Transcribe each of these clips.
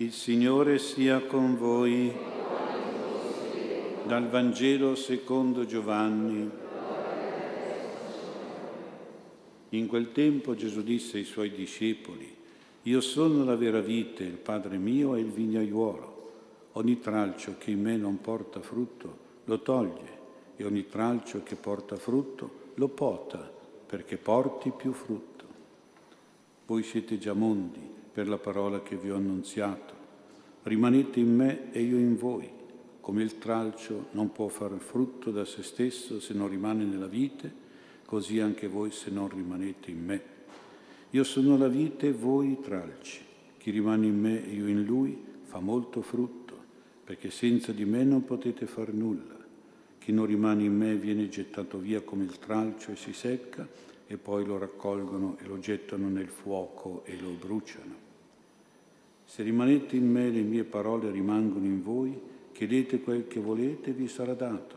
Il Signore sia con voi. Dal Vangelo secondo Giovanni. In quel tempo Gesù disse ai suoi discepoli, Io sono la vera vite, il Padre mio è il vignaiuolo. Ogni tralcio che in me non porta frutto lo toglie e ogni tralcio che porta frutto lo pota perché porti più frutto. Voi siete già mondi per la parola che vi ho annunziato. Rimanete in me e io in voi. Come il tralcio non può fare frutto da se stesso se non rimane nella vite, così anche voi se non rimanete in me. Io sono la vite e voi i tralci. Chi rimane in me e io in lui fa molto frutto, perché senza di me non potete far nulla. Chi non rimane in me viene gettato via come il tralcio e si secca, e poi lo raccolgono e lo gettano nel fuoco e lo bruciano. Se rimanete in me, le mie parole rimangono in voi, chiedete quel che volete e vi sarà dato.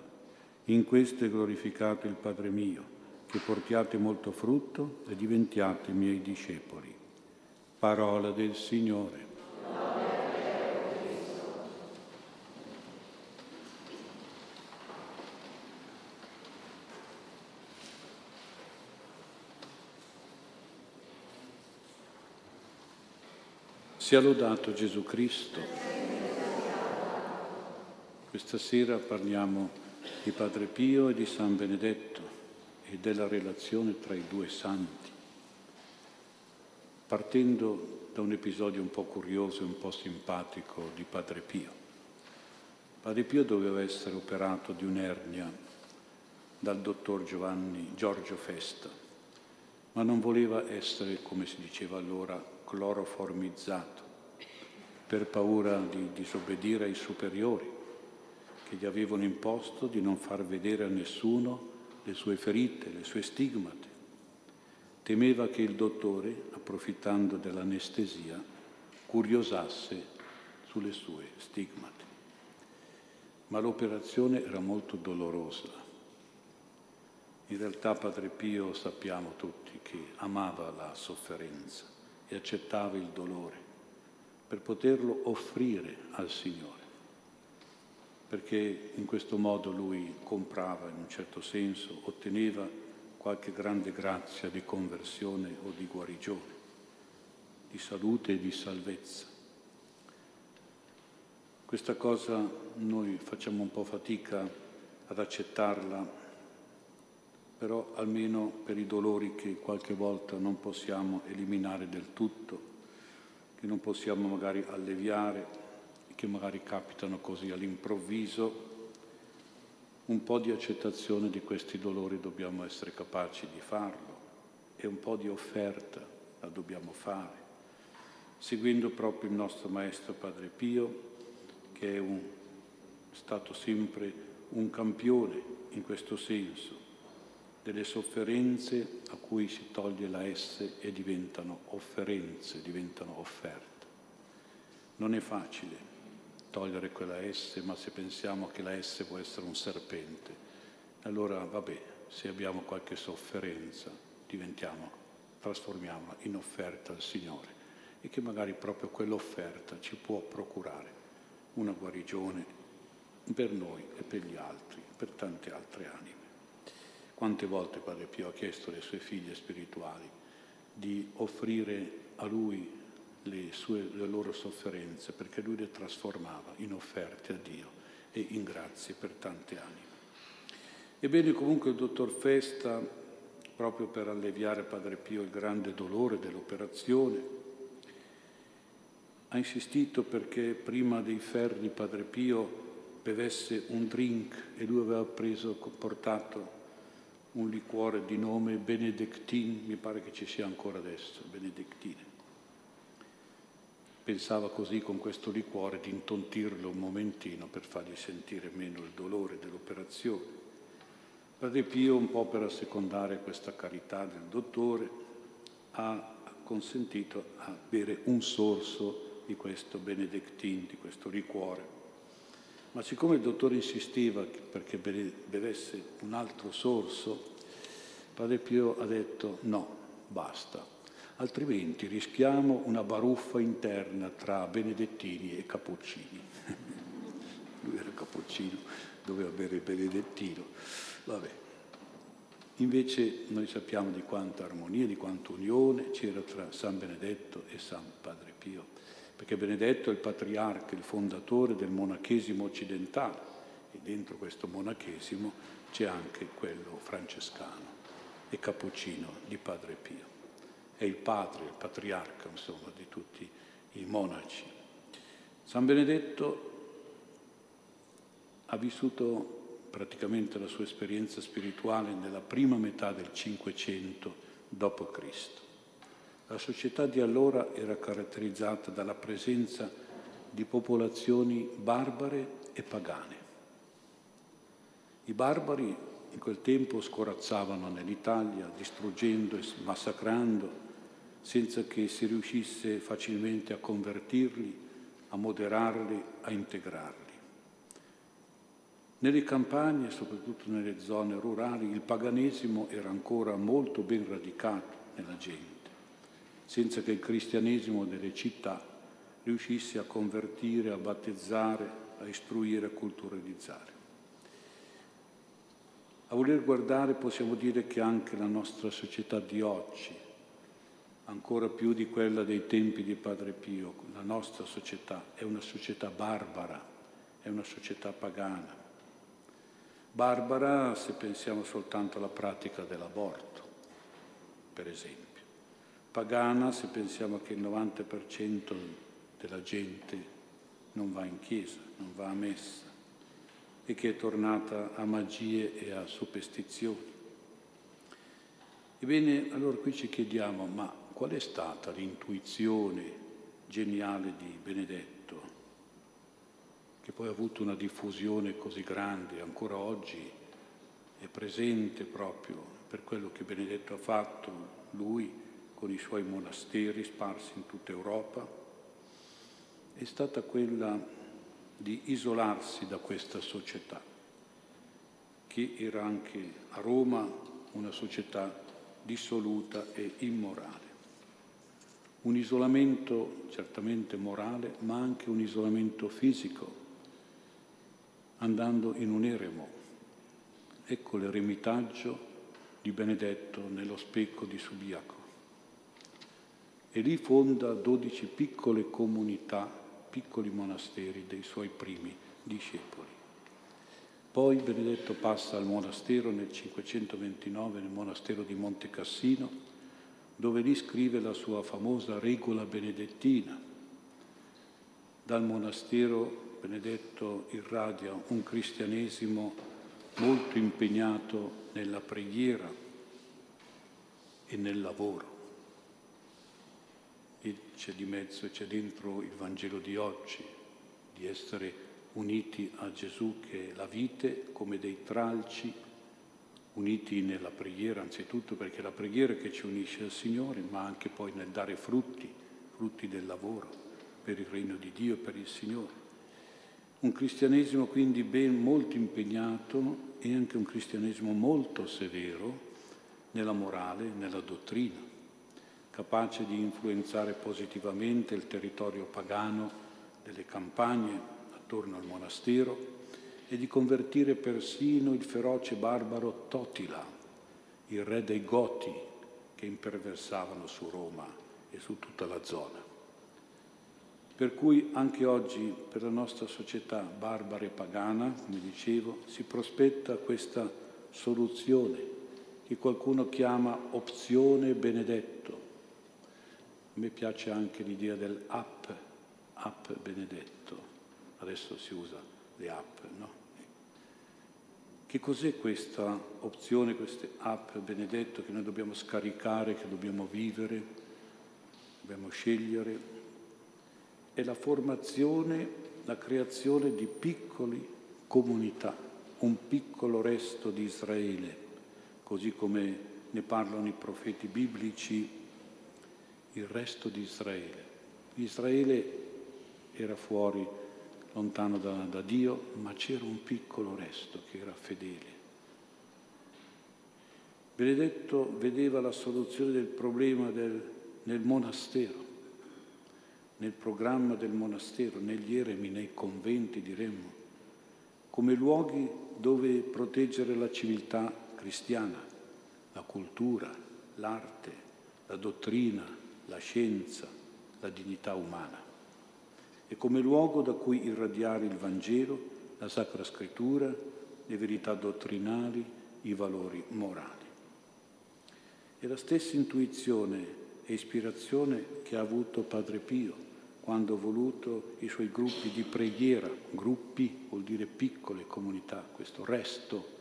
In questo è glorificato il Padre mio, che portiate molto frutto e diventiate miei discepoli. Parola del Signore. Sia lodato Gesù Cristo. Questa sera parliamo di Padre Pio e di San Benedetto e della relazione tra i due santi, partendo da un episodio un po' curioso e un po' simpatico di Padre Pio. Padre Pio doveva essere operato di un'ernia dal dottor Giovanni Giorgio Festa, ma non voleva essere, come si diceva allora, cloroformizzato per paura di disobbedire ai superiori che gli avevano imposto di non far vedere a nessuno le sue ferite, le sue stigmate. Temeva che il dottore, approfittando dell'anestesia, curiosasse sulle sue stigmate. Ma l'operazione era molto dolorosa. In realtà Padre Pio sappiamo tutti che amava la sofferenza e accettava il dolore per poterlo offrire al Signore, perché in questo modo lui comprava in un certo senso, otteneva qualche grande grazia di conversione o di guarigione, di salute e di salvezza. Questa cosa noi facciamo un po' fatica ad accettarla però almeno per i dolori che qualche volta non possiamo eliminare del tutto, che non possiamo magari alleviare, che magari capitano così all'improvviso, un po' di accettazione di questi dolori dobbiamo essere capaci di farlo e un po' di offerta la dobbiamo fare, seguendo proprio il nostro Maestro Padre Pio, che è un, stato sempre un campione in questo senso delle sofferenze a cui si toglie la S e diventano offerenze, diventano offerte. Non è facile togliere quella S, ma se pensiamo che la S può essere un serpente, allora vabbè, se abbiamo qualche sofferenza, diventiamo, trasformiamola in offerta al Signore e che magari proprio quell'offerta ci può procurare una guarigione per noi e per gli altri, per tante altre anime. Quante volte Padre Pio ha chiesto alle sue figlie spirituali di offrire a lui le, sue, le loro sofferenze perché lui le trasformava in offerte a Dio e in grazie per tante anime. Ebbene comunque il dottor Festa, proprio per alleviare Padre Pio il grande dolore dell'operazione, ha insistito perché prima dei ferri Padre Pio bevesse un drink e lui aveva preso, portato un liquore di nome Benedictine, mi pare che ci sia ancora adesso, Benedictine. Pensava così con questo liquore di intontirlo un momentino per fargli sentire meno il dolore dell'operazione. Padre Pio, un po' per assecondare questa carità del dottore, ha consentito a bere un sorso di questo Benedictine, di questo liquore ma siccome il dottore insisteva perché bevesse un altro sorso, Padre Pio ha detto no, basta. altrimenti rischiamo una baruffa interna tra benedettini e cappuccini. Lui era cappuccino, doveva bere il benedettino. Vabbè. Invece noi sappiamo di quanta armonia, di quanta unione c'era tra San Benedetto e San Padre Pio, perché Benedetto è il patriarca, il fondatore del monachesimo occidentale e dentro questo monachesimo c'è anche quello francescano e cappuccino di Padre Pio è il padre, il patriarca, insomma, di tutti i monaci. San Benedetto ha vissuto praticamente la sua esperienza spirituale nella prima metà del Cinquecento d.C. La società di allora era caratterizzata dalla presenza di popolazioni barbare e pagane. I barbari in quel tempo scorazzavano nell'Italia, distruggendo e massacrando senza che si riuscisse facilmente a convertirli, a moderarli, a integrarli. Nelle campagne, soprattutto nelle zone rurali, il paganesimo era ancora molto ben radicato nella gente, senza che il cristianesimo delle città riuscisse a convertire, a battezzare, a istruire, a culturalizzare. A voler guardare possiamo dire che anche la nostra società di oggi, ancora più di quella dei tempi di Padre Pio. La nostra società è una società barbara, è una società pagana. Barbara se pensiamo soltanto alla pratica dell'aborto, per esempio. Pagana se pensiamo che il 90% della gente non va in chiesa, non va a messa e che è tornata a magie e a superstizioni. Ebbene, allora qui ci chiediamo, ma qual è stata l'intuizione geniale di Benedetto, che poi ha avuto una diffusione così grande, ancora oggi è presente proprio per quello che Benedetto ha fatto, lui con i suoi monasteri sparsi in tutta Europa, è stata quella di isolarsi da questa società, che era anche a Roma una società dissoluta e immorale. Un isolamento certamente morale, ma anche un isolamento fisico, andando in un eremo. Ecco l'eremitaggio di Benedetto nello specco di Subiaco. E lì fonda dodici piccole comunità, piccoli monasteri dei suoi primi discepoli. Poi Benedetto passa al monastero nel 529, nel monastero di Monte Cassino, dove lì scrive la sua famosa regola benedettina. Dal monastero Benedetto irradia un cristianesimo molto impegnato nella preghiera e nel lavoro. E c'è di mezzo, c'è dentro il Vangelo di oggi, di essere uniti a Gesù che è la vite come dei tralci uniti nella preghiera, anzitutto perché è la preghiera che ci unisce al Signore, ma anche poi nel dare frutti, frutti del lavoro per il regno di Dio, per il Signore. Un cristianesimo quindi ben molto impegnato e anche un cristianesimo molto severo nella morale, nella dottrina, capace di influenzare positivamente il territorio pagano delle campagne attorno al monastero e di convertire persino il feroce barbaro Totila, il re dei Goti che imperversavano su Roma e su tutta la zona. Per cui anche oggi per la nostra società barbara e pagana, come dicevo, si prospetta questa soluzione che qualcuno chiama opzione benedetto. Me piace anche l'idea dell'app, app benedetto, adesso si usa le app, no? Che cos'è questa opzione, queste app benedetto che noi dobbiamo scaricare, che dobbiamo vivere, dobbiamo scegliere? È la formazione, la creazione di piccole comunità, un piccolo resto di Israele, così come ne parlano i profeti biblici, il resto di Israele. Israele era fuori lontano da, da Dio, ma c'era un piccolo resto che era fedele. Benedetto vedeva la soluzione del problema del nel monastero, nel programma del monastero, negli eremi, nei conventi, diremmo, come luoghi dove proteggere la civiltà cristiana, la cultura, l'arte, la dottrina, la scienza, la dignità umana. E come luogo da cui irradiare il Vangelo, la Sacra Scrittura, le verità dottrinali, i valori morali. E la stessa intuizione e ispirazione che ha avuto Padre Pio quando ha voluto i suoi gruppi di preghiera, gruppi vuol dire piccole comunità, questo resto,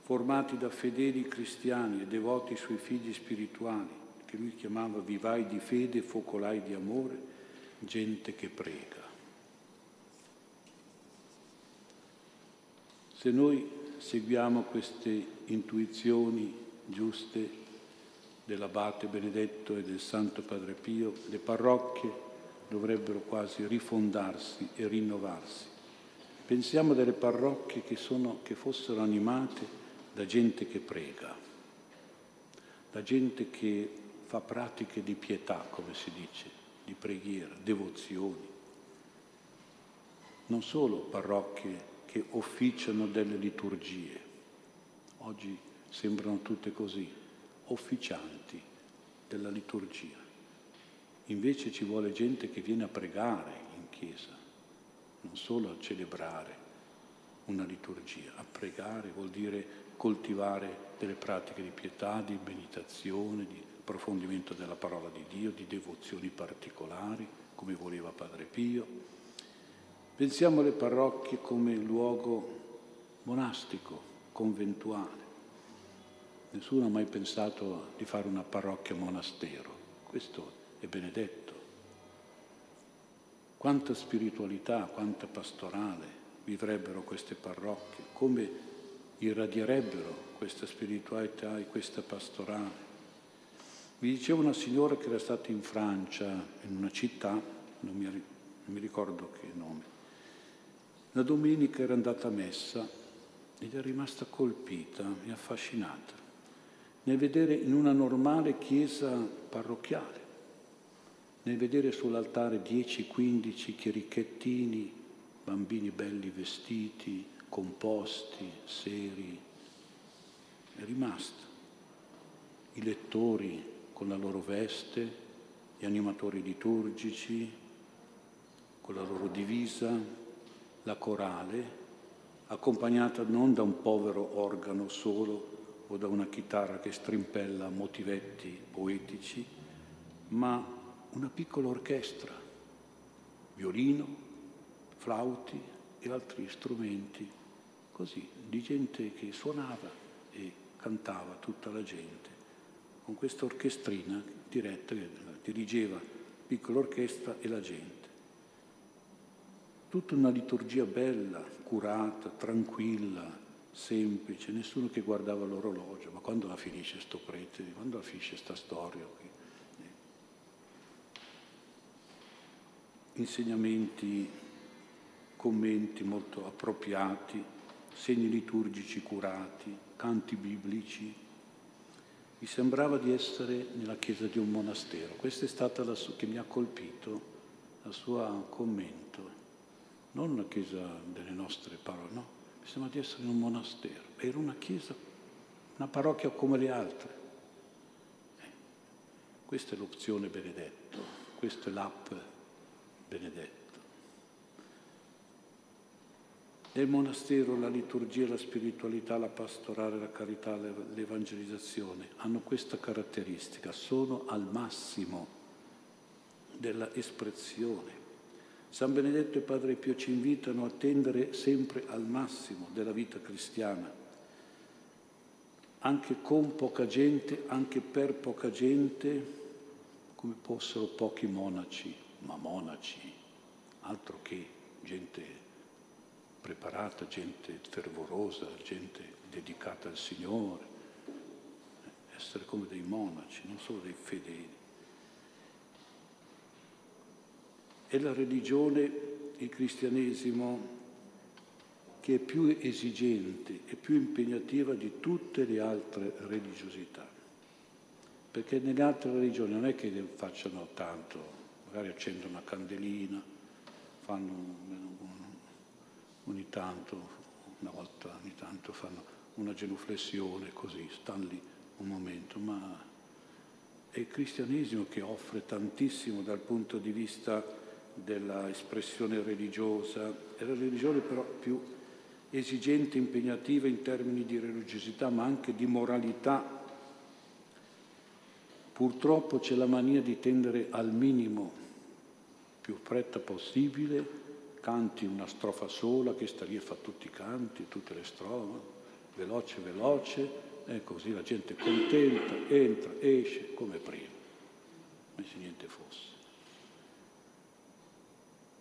formati da fedeli cristiani e devoti suoi figli spirituali, che lui chiamava vivai di fede, focolai di amore, gente che prega. Se noi seguiamo queste intuizioni giuste dell'Abate Benedetto e del Santo Padre Pio, le parrocchie dovrebbero quasi rifondarsi e rinnovarsi. Pensiamo delle parrocchie che, sono, che fossero animate da gente che prega, da gente che fa pratiche di pietà, come si dice, di preghiera, devozioni. Non solo parrocchie che officiano delle liturgie, oggi sembrano tutte così, officianti della liturgia. Invece ci vuole gente che viene a pregare in chiesa, non solo a celebrare una liturgia. A pregare vuol dire coltivare delle pratiche di pietà, di meditazione, di approfondimento della parola di Dio, di devozioni particolari, come voleva Padre Pio. Pensiamo alle parrocchie come luogo monastico, conventuale. Nessuno ha mai pensato di fare una parrocchia monastero, questo è benedetto. Quanta spiritualità, quanta pastorale vivrebbero queste parrocchie, come irradierebbero questa spiritualità e questa pastorale. Mi diceva una signora che era stata in Francia, in una città, non mi, non mi ricordo che nome, la domenica era andata a messa ed è rimasta colpita e affascinata nel vedere in una normale chiesa parrocchiale, nel vedere sull'altare 10-15 chierichettini, bambini belli vestiti, composti, seri, è rimasto. I lettori con la loro veste, gli animatori liturgici, con la loro divisa, la corale, accompagnata non da un povero organo solo o da una chitarra che strimpella motivetti poetici, ma una piccola orchestra, violino, flauti e altri strumenti, così, di gente che suonava e cantava tutta la gente, con questa orchestrina diretta che dirigeva piccola orchestra e la gente. Tutta una liturgia bella, curata, tranquilla, semplice, nessuno che guardava l'orologio, ma quando la finisce sto prete, quando la finisce sta storia? Insegnamenti, commenti molto appropriati, segni liturgici curati, canti biblici. Mi sembrava di essere nella chiesa di un monastero. Questa è stata la sua, che mi ha colpito, la sua commento. Non una chiesa delle nostre parole, no, mi sembra di essere in un monastero. Era una chiesa, una parrocchia come le altre. Eh, questa è l'opzione benedetto, questa è l'app benedetto. Nel monastero la liturgia, la spiritualità, la pastorale, la carità, l'evangelizzazione hanno questa caratteristica, sono al massimo della espressione. San Benedetto e Padre Pio ci invitano a tendere sempre al massimo della vita cristiana, anche con poca gente, anche per poca gente, come fossero pochi monaci, ma monaci, altro che gente preparata, gente fervorosa, gente dedicata al Signore, essere come dei monaci, non solo dei fedeli. È la religione, il cristianesimo, che è più esigente e più impegnativa di tutte le altre religiosità. perché nelle altre religioni non è che facciano tanto, magari accendono una candelina, fanno ogni tanto, una volta ogni tanto fanno una genuflessione così, stanno lì un momento, ma è il cristianesimo che offre tantissimo dal punto di vista dell'espressione religiosa, è la religione però più esigente, impegnativa in termini di religiosità, ma anche di moralità. Purtroppo c'è la mania di tendere al minimo, più fretta possibile, canti una strofa sola che sta lì fa tutti i canti, tutte le strofe, veloce, veloce, e così la gente contenta, entra, esce come prima, come se niente fosse.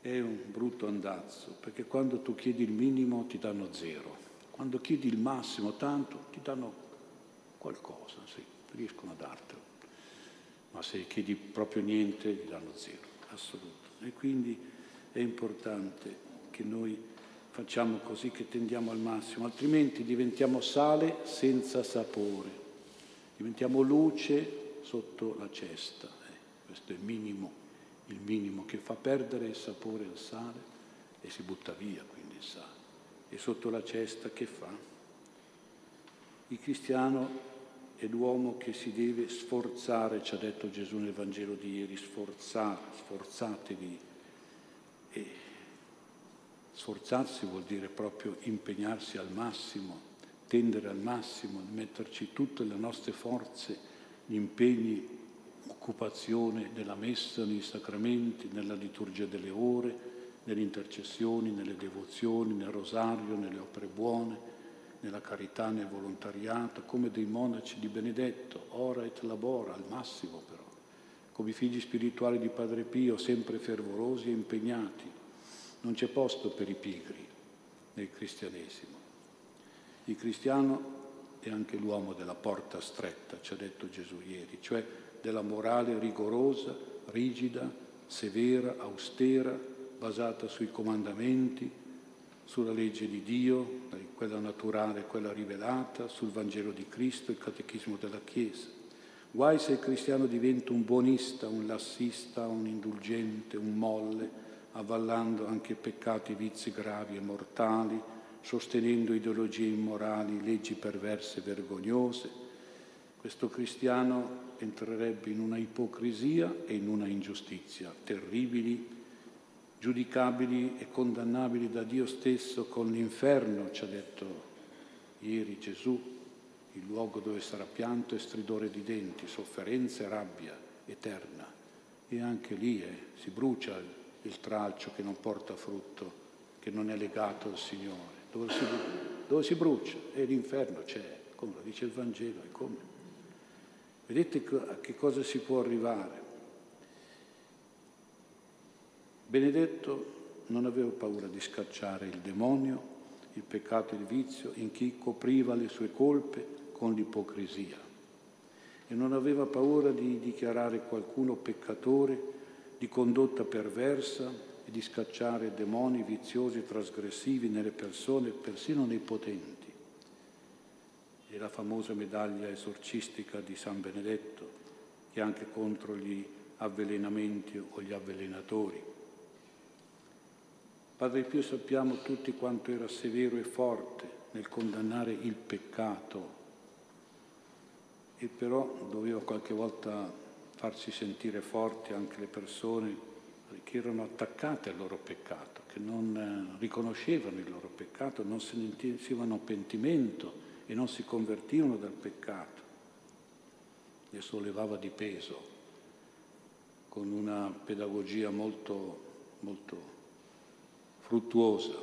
È un brutto andazzo, perché quando tu chiedi il minimo ti danno zero, quando chiedi il massimo tanto ti danno qualcosa, sì, riescono a dartelo, ma se chiedi proprio niente ti danno zero, assoluto. E quindi è importante che noi facciamo così che tendiamo al massimo, altrimenti diventiamo sale senza sapore, diventiamo luce sotto la cesta. Eh, questo è il minimo, il minimo che fa perdere il sapore al sale e si butta via quindi il sale. E sotto la cesta che fa? Il cristiano è l'uomo che si deve sforzare, ci ha detto Gesù nel Vangelo di ieri, sforzate, sforzatevi. E Sforzarsi vuol dire proprio impegnarsi al massimo, tendere al massimo, metterci tutte le nostre forze, gli impegni, occupazione nella messa, nei sacramenti, nella liturgia delle ore, nelle intercessioni, nelle devozioni, nel rosario, nelle opere buone, nella carità, nel volontariato, come dei monaci di Benedetto, ora et labora, al massimo però, come i figli spirituali di Padre Pio, sempre fervorosi e impegnati, non c'è posto per i pigri nel cristianesimo. Il cristiano è anche l'uomo della porta stretta, ci ha detto Gesù ieri, cioè della morale rigorosa, rigida, severa, austera, basata sui comandamenti, sulla legge di Dio, quella naturale, quella rivelata, sul Vangelo di Cristo, il catechismo della Chiesa. Guai se il cristiano diventa un buonista, un lassista, un indulgente, un molle, avvallando anche peccati, vizi gravi e mortali, sostenendo ideologie immorali, leggi perverse e vergognose, questo cristiano entrerebbe in una ipocrisia e in una ingiustizia terribili, giudicabili e condannabili da Dio stesso con l'inferno, ci ha detto ieri Gesù, il luogo dove sarà pianto e stridore di denti, sofferenza e rabbia eterna. E anche lì eh, si brucia il tralcio che non porta frutto, che non è legato al Signore. Dove si, dove si brucia? E l'inferno c'è, come lo dice il Vangelo, e come? Vedete a che cosa si può arrivare. Benedetto non aveva paura di scacciare il demonio, il peccato e il vizio in chi copriva le sue colpe con l'ipocrisia e non aveva paura di dichiarare qualcuno peccatore di condotta perversa e di scacciare demoni viziosi e trasgressivi nelle persone, persino nei potenti. E la famosa medaglia esorcistica di San Benedetto, che anche contro gli avvelenamenti o gli avvelenatori. Padre Pio sappiamo tutti quanto era severo e forte nel condannare il peccato e però doveva qualche volta farsi sentire forti anche le persone che erano attaccate al loro peccato, che non eh, riconoscevano il loro peccato, non se ne intensivano pentimento e non si convertivano dal peccato. Le sollevava di peso con una pedagogia molto, molto fruttuosa,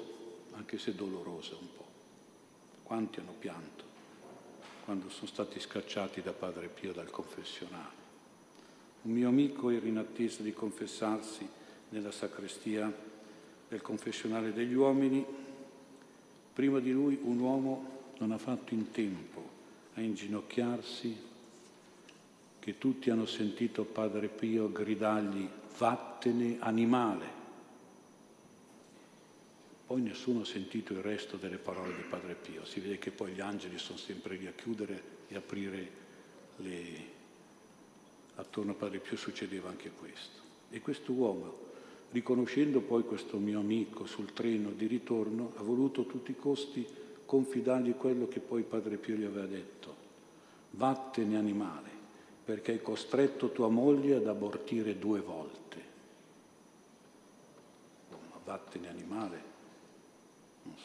anche se dolorosa un po'. Quanti hanno pianto quando sono stati scacciati da Padre Pio dal confessionale? Un mio amico era in attesa di confessarsi nella sacrestia del confessionale degli uomini. Prima di lui un uomo non ha fatto in tempo a inginocchiarsi, che tutti hanno sentito Padre Pio gridargli vattene animale. Poi nessuno ha sentito il resto delle parole di Padre Pio. Si vede che poi gli angeli sono sempre lì a chiudere e aprire le, attorno a Padre Pio succedeva anche questo. E questo uomo, riconoscendo poi questo mio amico sul treno di ritorno, ha voluto a tutti i costi confidargli quello che poi Padre Pio gli aveva detto. Vattene animale, perché hai costretto tua moglie ad abortire due volte. Ma vattene animale,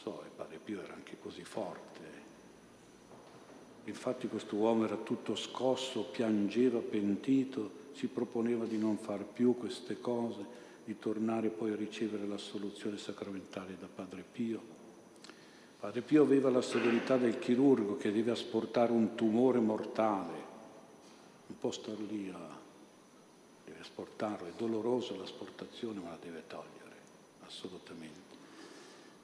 so, e Padre Pio era anche così forte. Infatti questo uomo era tutto scosso, piangeva pentito, si proponeva di non far più queste cose, di tornare poi a ricevere l'assoluzione sacramentale da Padre Pio. Padre Pio aveva la severità del chirurgo che deve asportare un tumore mortale, non può star lì a... deve asportarlo, è dolorosa l'asportazione ma la deve togliere, assolutamente.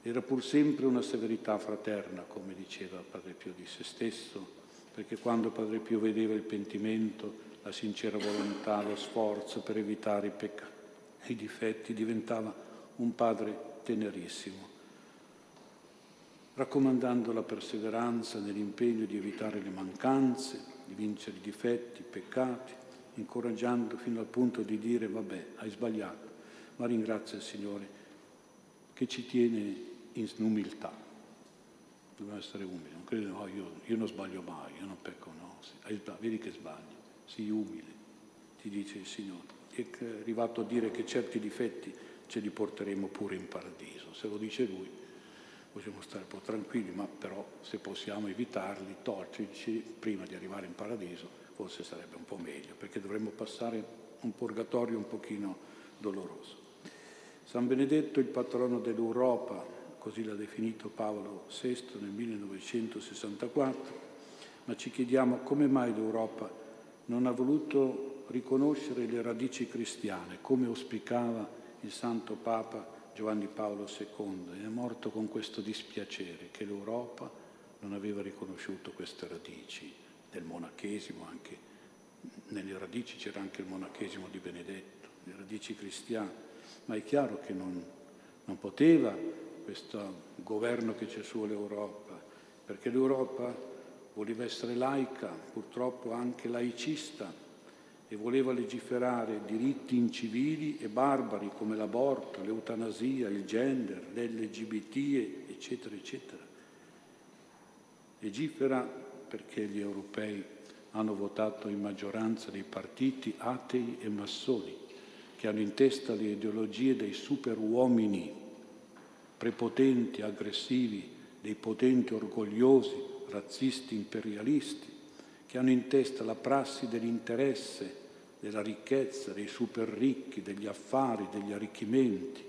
Era pur sempre una severità fraterna, come diceva Padre Pio di se stesso, perché quando Padre Pio vedeva il pentimento, la sincera volontà, lo sforzo per evitare i peccati e i difetti, diventava un padre tenerissimo, raccomandando la perseveranza nell'impegno di evitare le mancanze, di vincere i difetti, i peccati, incoraggiando fino al punto di dire vabbè, hai sbagliato, ma ringrazia il Signore che ci tiene in umiltà. Dobbiamo essere umili, non credo, no, io, io, non sbaglio mai, io non pecco, no. Vedi che sbagli, sii umile, ti dice il Signore. È arrivato a dire che certi difetti ce li porteremo pure in paradiso. Se lo dice Lui, possiamo stare un po' tranquilli, ma però se possiamo evitarli, torcerci prima di arrivare in paradiso, forse sarebbe un po' meglio, perché dovremmo passare un purgatorio un pochino doloroso. San Benedetto, il patrono dell'Europa, così l'ha definito Paolo VI nel 1964, ma ci chiediamo come mai l'Europa non ha voluto riconoscere le radici cristiane, come auspicava il Santo Papa Giovanni Paolo II, è morto con questo dispiacere che l'Europa non aveva riconosciuto queste radici del monachesimo, anche nelle radici c'era anche il monachesimo di Benedetto, le radici cristiane. Ma è chiaro che non, non poteva questo governo che c'è sull'Europa, perché l'Europa voleva essere laica, purtroppo anche laicista, e voleva legiferare diritti incivili e barbari come l'aborto, l'eutanasia, il gender, l'LGBT, eccetera, eccetera. Legifera perché gli europei hanno votato in maggioranza dei partiti atei e massoni che hanno in testa le ideologie dei superuomini, prepotenti, aggressivi, dei potenti orgogliosi, razzisti, imperialisti, che hanno in testa la prassi dell'interesse, della ricchezza, dei super ricchi, degli affari, degli arricchimenti.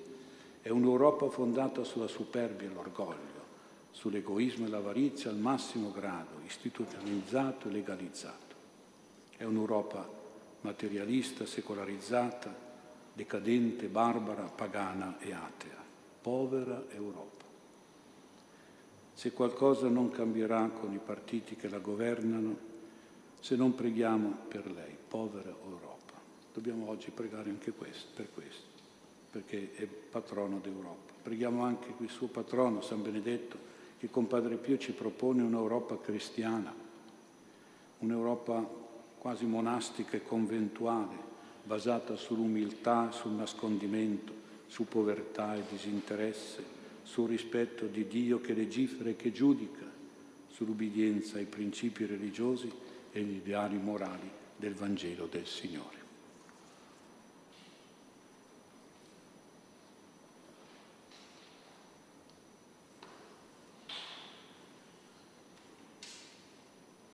È un'Europa fondata sulla superbia e l'orgoglio, sull'egoismo e l'avarizia al massimo grado, istituzionalizzato e legalizzato. È un'Europa materialista, secolarizzata, decadente, barbara, pagana e atea. Povera Europa. Se qualcosa non cambierà con i partiti che la governano, se non preghiamo per lei, povera Europa. Dobbiamo oggi pregare anche questo, per questo, perché è patrono d'Europa. Preghiamo anche il suo patrono, San Benedetto, che con Padre Pio ci propone un'Europa cristiana, un'Europa quasi monastica e conventuale, basata sull'umiltà, sul nascondimento, su povertà e disinteresse, sul rispetto di Dio che legifera e che giudica, sull'ubbidienza ai principi religiosi e agli ideali morali del Vangelo del Signore.